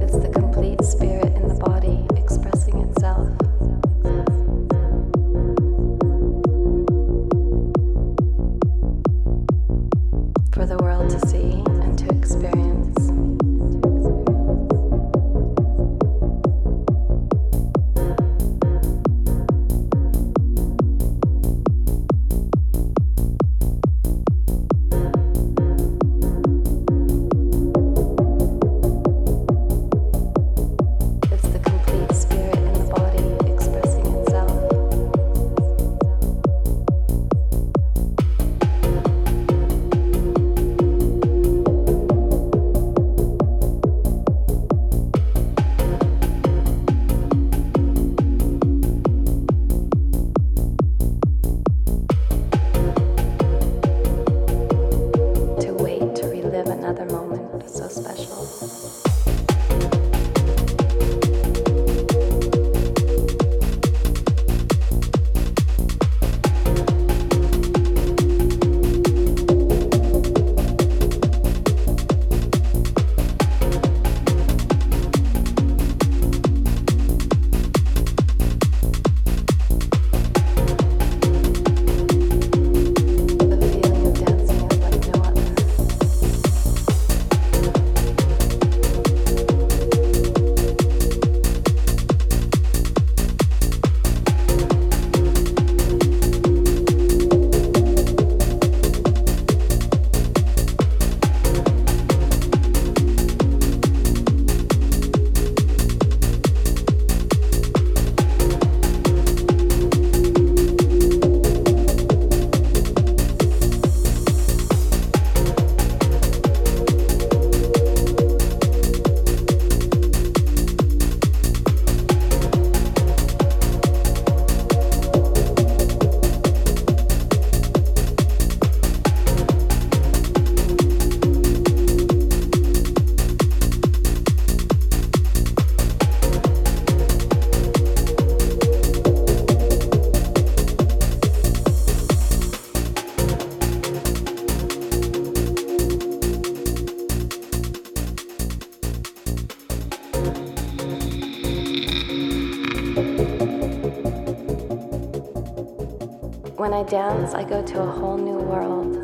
It's the complete spirit When I dance, I go to a whole new world.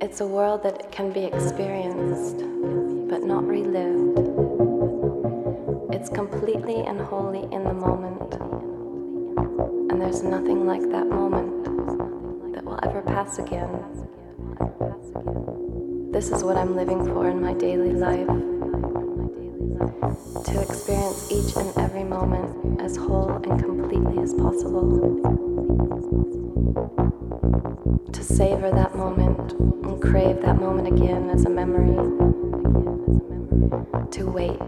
It's a world that can be experienced, but not relived. It's completely and wholly in the moment. And there's nothing like that moment that will ever pass again. This is what I'm living for in my daily life. To experience each and every moment as whole and completely as possible. To savor that moment and crave that moment again as a memory. To wait.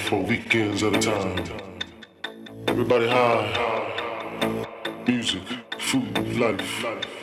for weekends at a time. Everybody high. Music, food, life.